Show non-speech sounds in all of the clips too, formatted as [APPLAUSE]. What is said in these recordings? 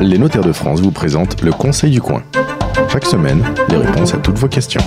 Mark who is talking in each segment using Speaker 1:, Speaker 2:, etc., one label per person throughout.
Speaker 1: Les notaires de France vous présentent le Conseil du coin. Chaque semaine, les réponses à toutes vos questions.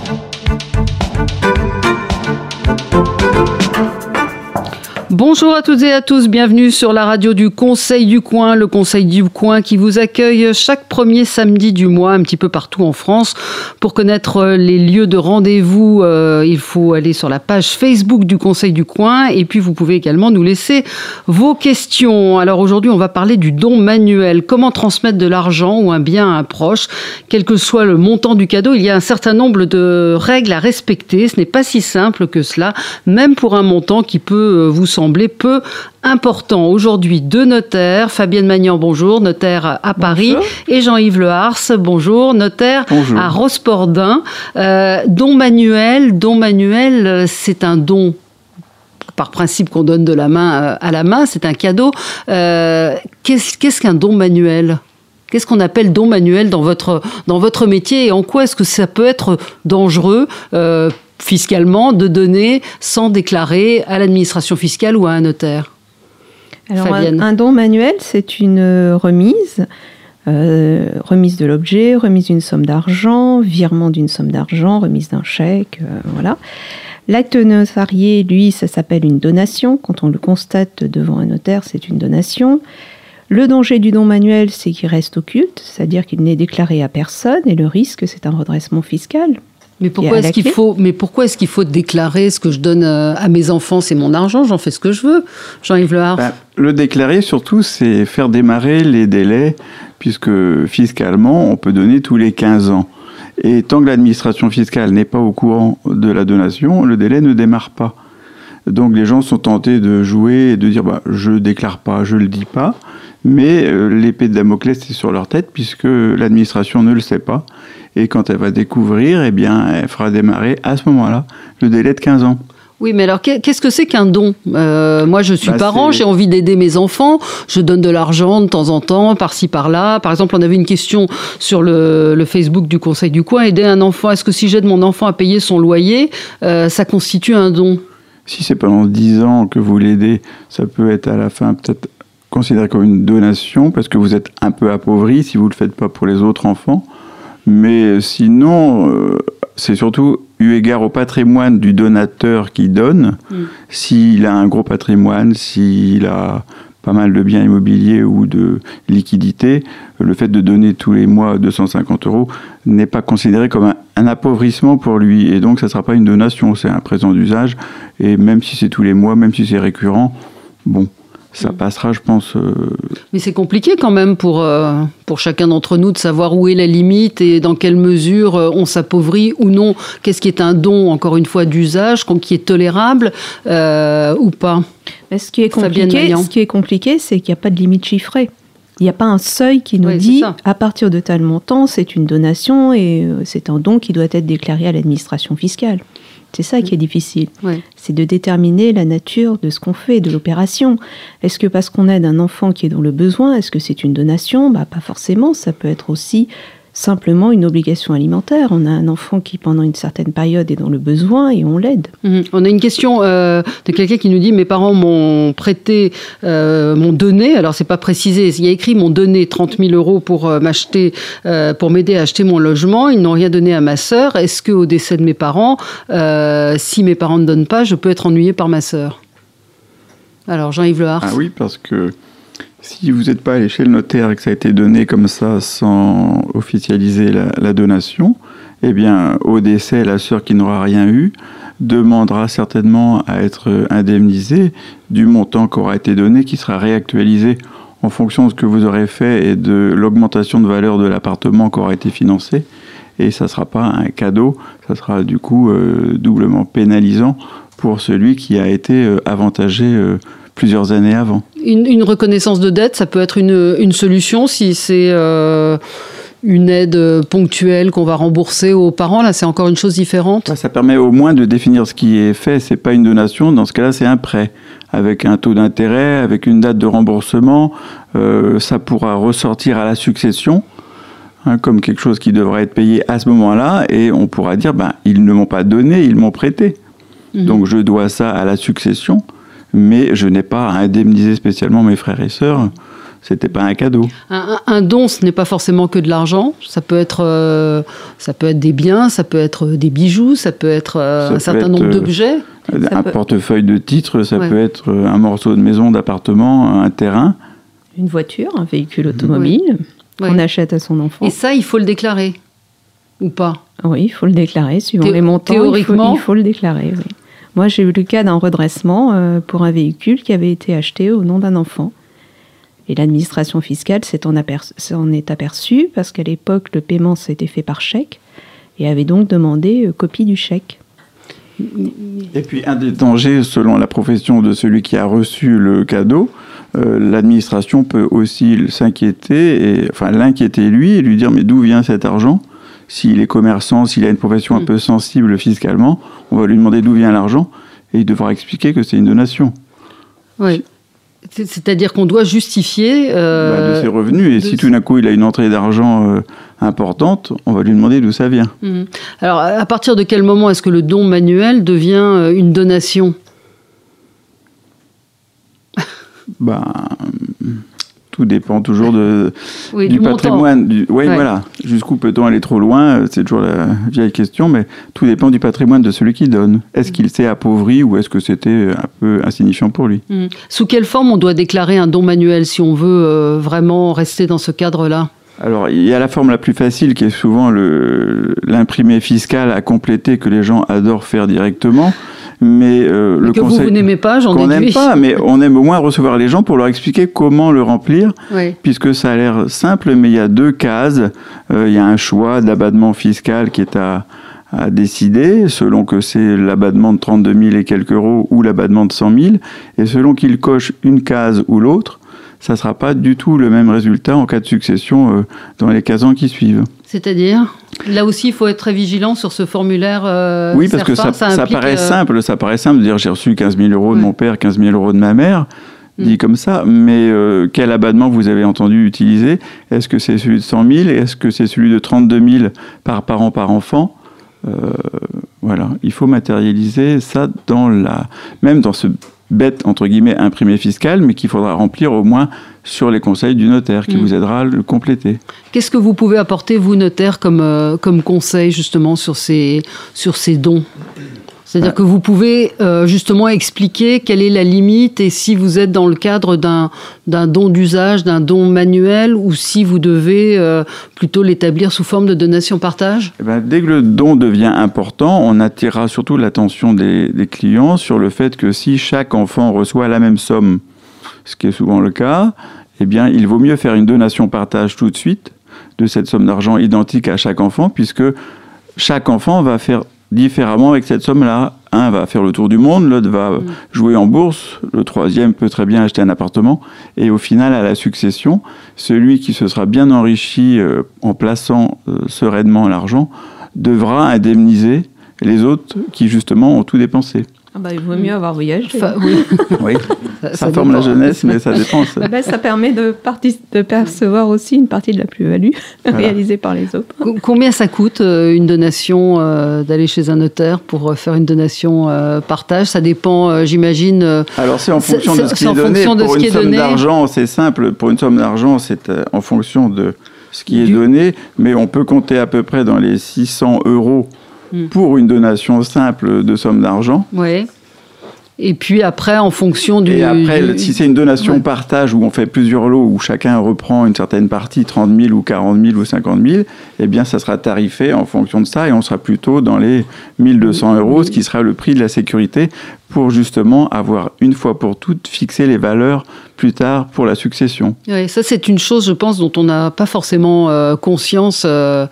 Speaker 2: Bonjour à toutes et à tous, bienvenue sur la radio du Conseil du Coin, le Conseil du Coin qui vous accueille chaque premier samedi du mois un petit peu partout en France. Pour connaître les lieux de rendez-vous, euh, il faut aller sur la page Facebook du Conseil du Coin et puis vous pouvez également nous laisser vos questions. Alors aujourd'hui, on va parler du don manuel. Comment transmettre de l'argent ou un bien à un proche, quel que soit le montant du cadeau. Il y a un certain nombre de règles à respecter. Ce n'est pas si simple que cela, même pour un montant qui peut vous sembler peu important. Aujourd'hui, deux notaires. Fabienne Magnan, bonjour, notaire à Paris. Et Jean-Yves Lehars, bonjour, notaire à Rospordin. Euh, don manuel, don manuel, c'est un don par principe qu'on donne de la main euh, à la main, c'est un cadeau. Euh, qu'est-ce qu'un don manuel? Qu'est-ce qu'on appelle don manuel dans votre, dans votre métier? Et en quoi est-ce que ça peut être dangereux fiscalement de donner sans déclarer à l'administration fiscale ou à un notaire
Speaker 3: Alors, un, don manuel, c'est une remise. Euh, remise de l'objet, remise d'une somme d'argent, virement d'une somme d'argent, remise d'un chèque, euh, voilà. L'acte notarié, lui, ça s'appelle une donation. Quand on le constate devant un notaire, c'est une donation. Le danger du don manuel, c'est qu'il reste occulte, c'est-à-dire qu'il n'est déclaré à personne, et le risque, c'est un redressement fiscal.
Speaker 2: Mais pourquoi est-ce qu'il faut, mais pourquoi est-ce qu'il faut déclarer ce que je donne euh, à mes enfants? C'est mon argent, j'en fais ce que je veux. Jean-Yves Le
Speaker 4: ben, le déclarer, surtout, c'est faire démarrer les délais, puisque fiscalement, on peut donner tous les 15 ans. Et tant que l'administration fiscale n'est pas au courant de la donation, le délai ne démarre pas. Donc les gens sont tentés de jouer et de dire bah, je déclare pas, je le dis pas, mais euh, l'épée de Damoclès est sur leur tête puisque l'administration ne le sait pas et quand elle va découvrir, eh bien, elle fera démarrer à ce moment-là le délai de 15 ans.
Speaker 2: Oui, mais alors qu'est-ce que c'est qu'un don? Euh, Moi, je suis bah, parent, j'ai envie d'aider mes enfants, je donne de l'argent de temps en temps, par-ci, par-là. Par exemple, on avait une question sur le, Facebook du Conseil du Coin, aider un enfant, est-ce que si j'aide mon enfant à payer son loyer, euh, ça constitue un don?
Speaker 4: Si c'est pendant 10 ans que vous l'aidez, ça peut être à la fin peut-être considéré comme une donation, parce que vous êtes un peu appauvri si vous ne le faites pas pour les autres enfants. Mais sinon, euh, c'est surtout eu égard au patrimoine du donateur qui donne. Mm. S'il a un gros patrimoine, s'il a pas mal de biens immobiliers ou de liquidités, le fait de donner tous les mois 250 euros n'est pas considéré comme un, un, appauvrissement pour lui. Et donc, ça ne sera pas une donation, c'est un présent d'usage. Et même si c'est tous les mois, même si c'est récurrent, bon, ça mm. passera, je pense. Euh,
Speaker 2: Mais c'est compliqué quand même pour, euh, pour chacun d'entre nous de savoir où est la limite et dans quelle mesure euh, on s'appauvrit ou non. Qu'est-ce qui est un don, encore une fois, d'usage, qui est tolérable ou pas?
Speaker 3: Ce qui est compliqué, ce qui est compliqué, c'est qu'il n'y a pas de limite chiffrée. Il n'y a pas un seuil qui nous dit à partir de tel montant, c'est une donation et c'est un don qui doit être déclaré à l'administration fiscale. C'est ça qui est difficile. C'est de déterminer la nature de ce qu'on fait, de l'opération. Est-ce que parce qu'on aide un enfant qui est dans le besoin, est-ce que c'est une donation? Bah, Pas forcément. Ça peut être aussi simplement une obligation alimentaire. On a un enfant qui, pendant une certaine période, est dans le besoin et on l'aide.
Speaker 2: Mhm. On a une question euh, de quelqu'un qui nous dit Mes parents m'ont prêté, euh, m'ont donné, alors c'est pas précisé, il y a écrit m'ont donné 30 000 euros pour euh, m'acheter, pour m'aider à acheter mon logement. Ils n'ont rien donné à ma sœur. Est-ce qu'au décès de mes parents, si mes parents ne donnent pas, je peux être ennuyé par ma sœur? Alors, Jean-Yves Lehars.
Speaker 4: Ah oui, parce que si vous n'êtes pas allé chez le notaire et que ça a été donné comme ça sans officialiser la, donation, eh bien, au décès, la sœur qui n'aura rien eu demandera certainement à être indemnisée du montant qui aura été donné, qui sera réactualisé en fonction de ce que vous aurez fait et de l'augmentation de valeur de l'appartement qui aura été financé. Et ça ne sera pas un cadeau, ça sera du coup euh, doublement pénalisant pour celui qui a été euh, avantagé. Euh, plusieurs années avant.
Speaker 2: Une, reconnaissance de dette, ça peut être une, solution si c'est euh, une aide ponctuelle qu'on va rembourser aux parents. Là, c'est encore une chose différente.
Speaker 4: Ça, permet au moins de définir ce qui est fait. C'est pas une donation. Dans ce cas-là, c'est un prêt avec un taux d'intérêt, avec une date de remboursement. Euh, ça pourra ressortir à la succession. Hein, comme quelque chose qui devrait être payé à ce moment-là, et on pourra dire, ben, ils ne m'ont pas donné, ils m'ont prêté. Mhm. Donc je dois ça à la succession mais je n'ai pas à indemniser spécialement mes frères et sœurs. C'était pas un cadeau.
Speaker 2: Un, don, ce n'est pas forcément que de l'argent. Ça peut être, euh, ça peut être des biens, ça peut être des bijoux, ça peut être euh, un certain nombre d'objets.
Speaker 4: Un portefeuille de titres, ça peut être un morceau de maison, d'appartement, un terrain.
Speaker 3: Une voiture, un véhicule automobile qu'on achète à son enfant.
Speaker 2: Et ça, il faut le déclarer ou pas?
Speaker 3: Oui, il faut le déclarer suivant les montants. Théoriquement, il faut, le déclarer. Oui. Moi, j'ai eu le cas d'un redressement euh, pour un véhicule qui avait été acheté au nom d'un enfant. Et l'administration fiscale s'en est aperçue parce qu'à l'époque, le paiement s'était fait par chèque et avait donc demandé euh, copie du chèque.
Speaker 4: Et puis, un des dangers, selon la profession de celui qui a reçu le cadeau, euh, l'administration peut aussi s'inquiéter, enfin l'inquiéter lui, et lui dire mais d'où vient cet argent? S'il est commerçant, s'il a une profession un mm. peu sensible fiscalement, on va lui demander d'où vient l'argent et il devra expliquer que c'est une donation.
Speaker 2: Oui. C'est-à-dire qu'on doit justifier. Euh,
Speaker 4: bah, de ses revenus. Et si tout d'un coup il a une entrée d'argent euh, importante, on va lui demander d'où ça vient.
Speaker 2: Mm. Alors, à partir de quel moment est-ce que le don manuel devient euh, une donation?
Speaker 4: Ben, tout dépend toujours de, du, patrimoine. Du, oui, voilà. Jusqu'où peut-on aller trop loin C'est toujours la vieille question, mais tout dépend du patrimoine de celui qui donne. Est-ce qu'il s'est appauvri ou est-ce que c'était un peu insignifiant pour lui?
Speaker 2: Hmm. Sous quelle forme on doit déclarer un don manuel si on veut euh, vraiment rester dans ce cadre-là?
Speaker 4: Alors, il y a la forme la plus facile qui est souvent l'imprimé fiscal à compléter que les gens adorent faire directement mais
Speaker 2: euh, le que vous, vous n'aimez pas, j'en
Speaker 4: Qu'on n'aime pas, mais on aime au moins recevoir les gens pour leur expliquer comment le remplir, puisque ça a l'air simple, mais il y a deux cases. Euh, il y a un choix d'abattement fiscal qui est à, à décider, selon que c'est l'abattement de 32 000 et quelques euros ou l'abattement de 100 000, et selon qu'il coche une case ou l'autre, ça ne sera pas du tout le même résultat en cas de succession euh, dans les 15 ans qui suivent.
Speaker 2: C'est-à-dire Là aussi, il faut être très vigilant sur ce formulaire.
Speaker 4: Euh, oui, parce que ça, ça, paraît euh, simple. Ça paraît simple de dire j'ai reçu 15 000 euros de mon père, 15 000 euros de ma mère, dit mm. comme ça. Mais euh, quel abattement vous avez entendu utiliser? Est-ce que c'est celui de 100 000 Est-ce que c'est celui de 32 000 par parent par enfant? Voilà, il faut matérialiser ça dans la, même dans ce bête, entre guillemets, imprimé fiscal, mais qu'il faudra remplir au moins sur les conseils du notaire qui mm. vous aidera à le compléter.
Speaker 2: Qu'est-ce que vous pouvez apporter, vous, notaire, comme, euh, comme conseil justement sur ces, sur ces dons? C'est-à-dire que vous pouvez euh, justement expliquer quelle est la limite et si vous êtes dans le cadre d'un, don d'usage, d'un don manuel ou si vous devez euh, plutôt l'établir sous forme de donation-partage
Speaker 4: eh ben, Dès que le don devient important, on attirera surtout l'attention des, des clients sur le fait que si chaque enfant reçoit la même somme, ce qui est souvent le cas, eh bien, il vaut mieux faire une donation-partage tout de suite de cette somme d'argent identique à chaque enfant, puisque chaque enfant va faire différemment avec cette somme-là. Un va faire le tour du monde, l'autre va mm. jouer en bourse, le troisième peut très bien acheter un appartement. Et au final, à la succession, celui qui se sera bien enrichi euh, en plaçant euh, sereinement l'argent devra indemniser les autres qui justement ont tout dépensé.
Speaker 3: Ah bah, il vaut mieux avoir voyagé. [LAUGHS]
Speaker 4: oui, ça, forme la jeunesse, mais ça dépense.
Speaker 3: Bah, ça permet de, de, percevoir aussi une partie de la plus-value [LAUGHS] réalisée par les autres.
Speaker 2: Combien ça coûte euh, une donation euh, d'aller chez un notaire pour euh, faire une donation partage? Ça dépend, j'imagine.
Speaker 4: Alors c'est en fonction de ce qui est donné. Pour une somme d'argent, c'est simple. Pour une somme d'argent, c'est en fonction de ce qui est donné, mais on peut compter à peu près dans les 600 euros Hmm. pour une donation simple de somme d'argent.
Speaker 2: Oui. Et puis après, en fonction du.
Speaker 4: Et après, si c'est une donation partage où on fait plusieurs lots, où chacun reprend une certaine partie, 30 000 ou 40 000 ou 50 000, eh bien, ça sera tarifé en fonction de ça et on sera plutôt dans les 1200 euros, ce qui sera le prix de la sécurité pour justement avoir une fois pour toutes fixé les valeurs plus tard pour la succession.
Speaker 2: Oui, ça c'est une chose, je pense, dont on n'a pas forcément euh, conscience. Euh,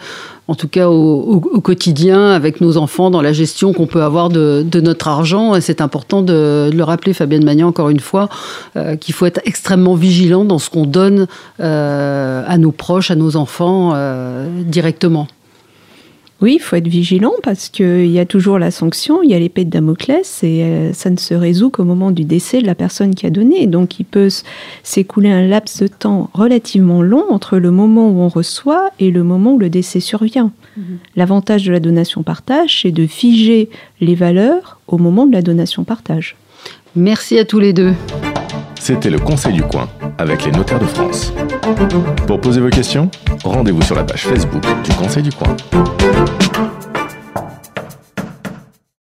Speaker 2: en tout cas au, quotidien avec nos enfants dans la gestion qu'on peut avoir de, notre argent. Et c'est important de, le rappeler, Fabienne Magnan, encore une fois, euh, qu'il faut être extrêmement vigilant dans ce qu'on donne à nos proches, à nos enfants directement.
Speaker 3: Oui, il faut être vigilant parce qu'il y a toujours la sanction, il y a l'épée de Damoclès et euh, ça ne se résout qu'au moment du décès de la personne qui a donné. Donc il peut s'écouler un laps de temps relativement long entre le moment où on reçoit et le moment où le décès survient. Mhm. L'avantage de la donation-partage, c'est de figer les valeurs au moment de la donation-partage.
Speaker 2: Merci à tous les deux.
Speaker 1: C'était le Conseil du coin avec les notaires de France. Pour poser vos questions, rendez-vous sur la page Facebook du Conseil du coin.